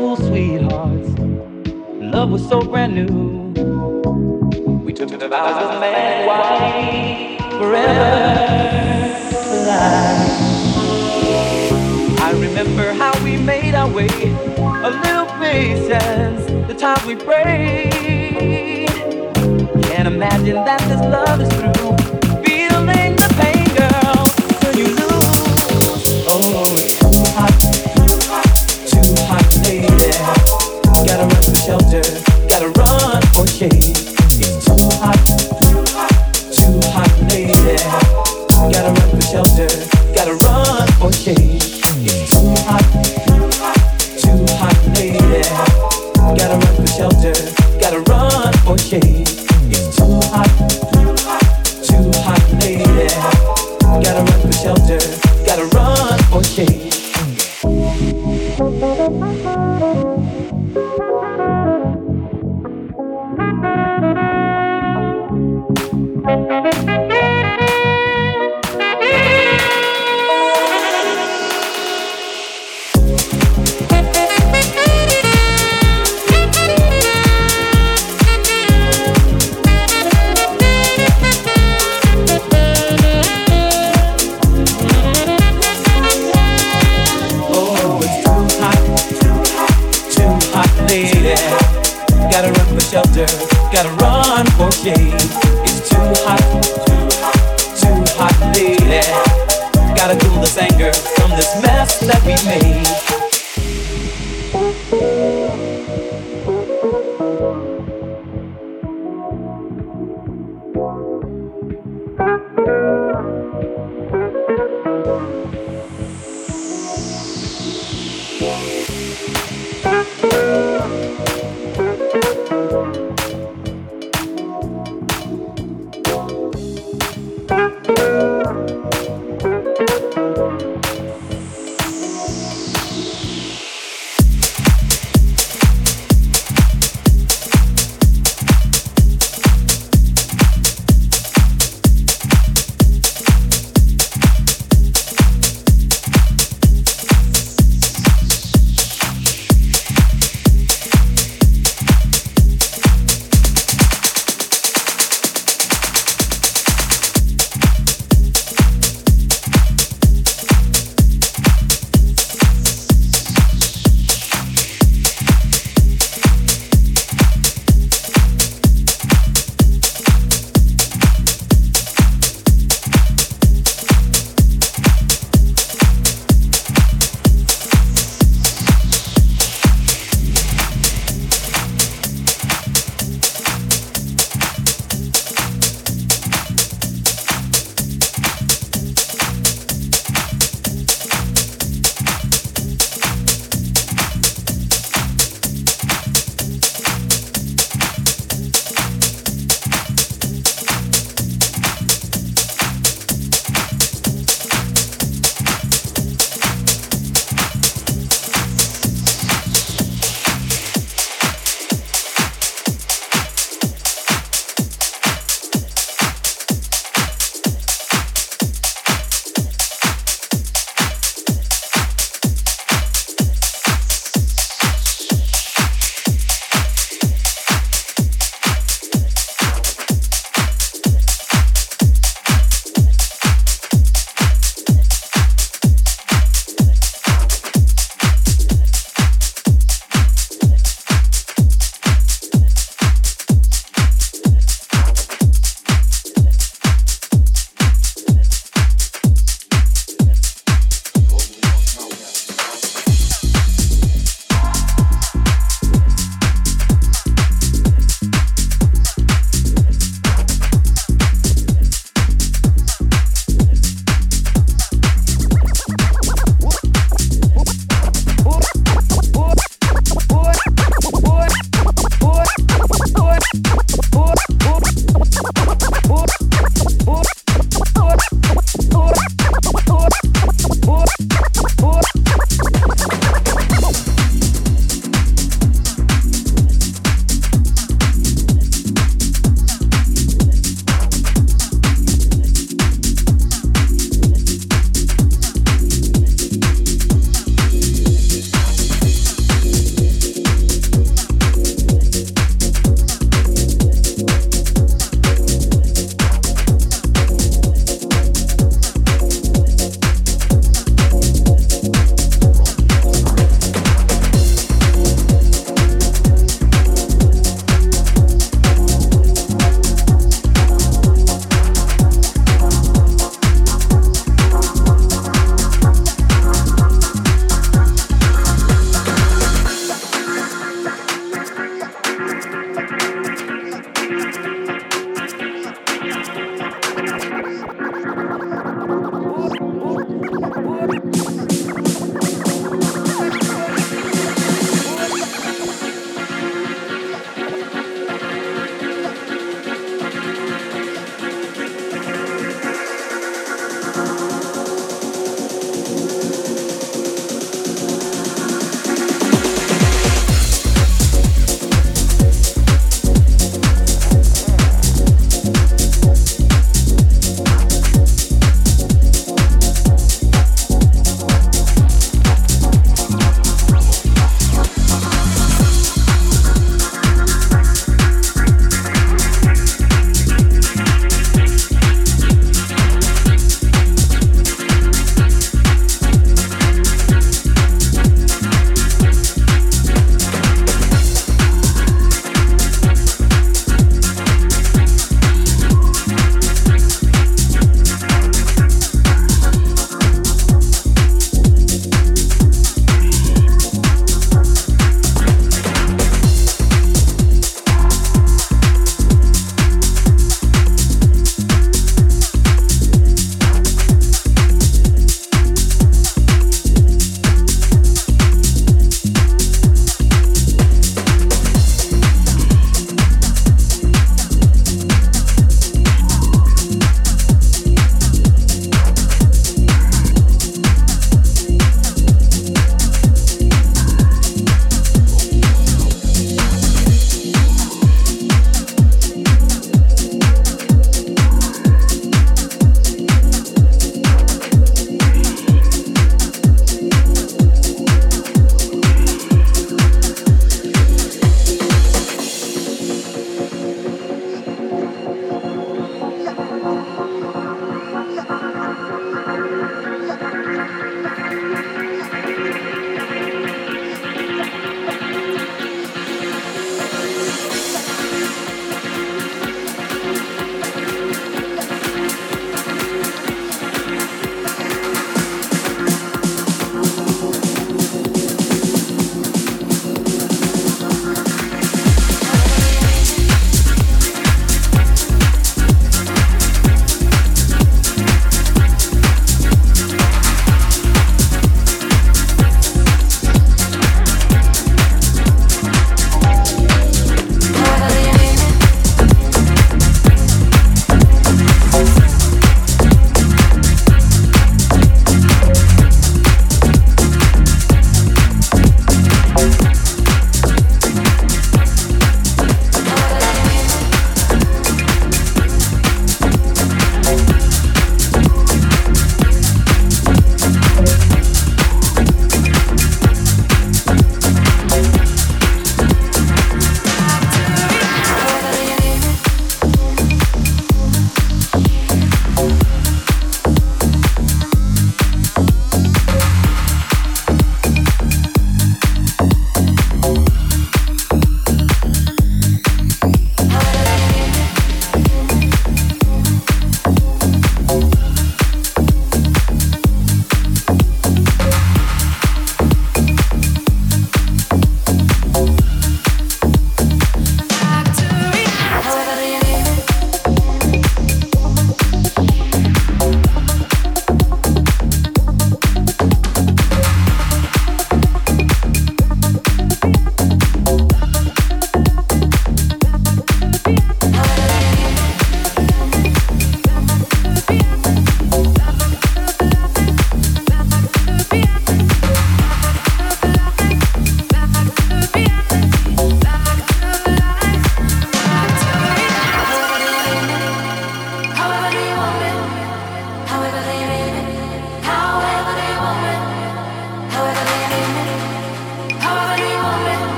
old sweethearts. Love was so brand new. We took it about of man and wife forever. Life. I remember how we made our way, a little patience, the times we prayed. Can't imagine that this love is through. shade.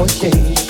Run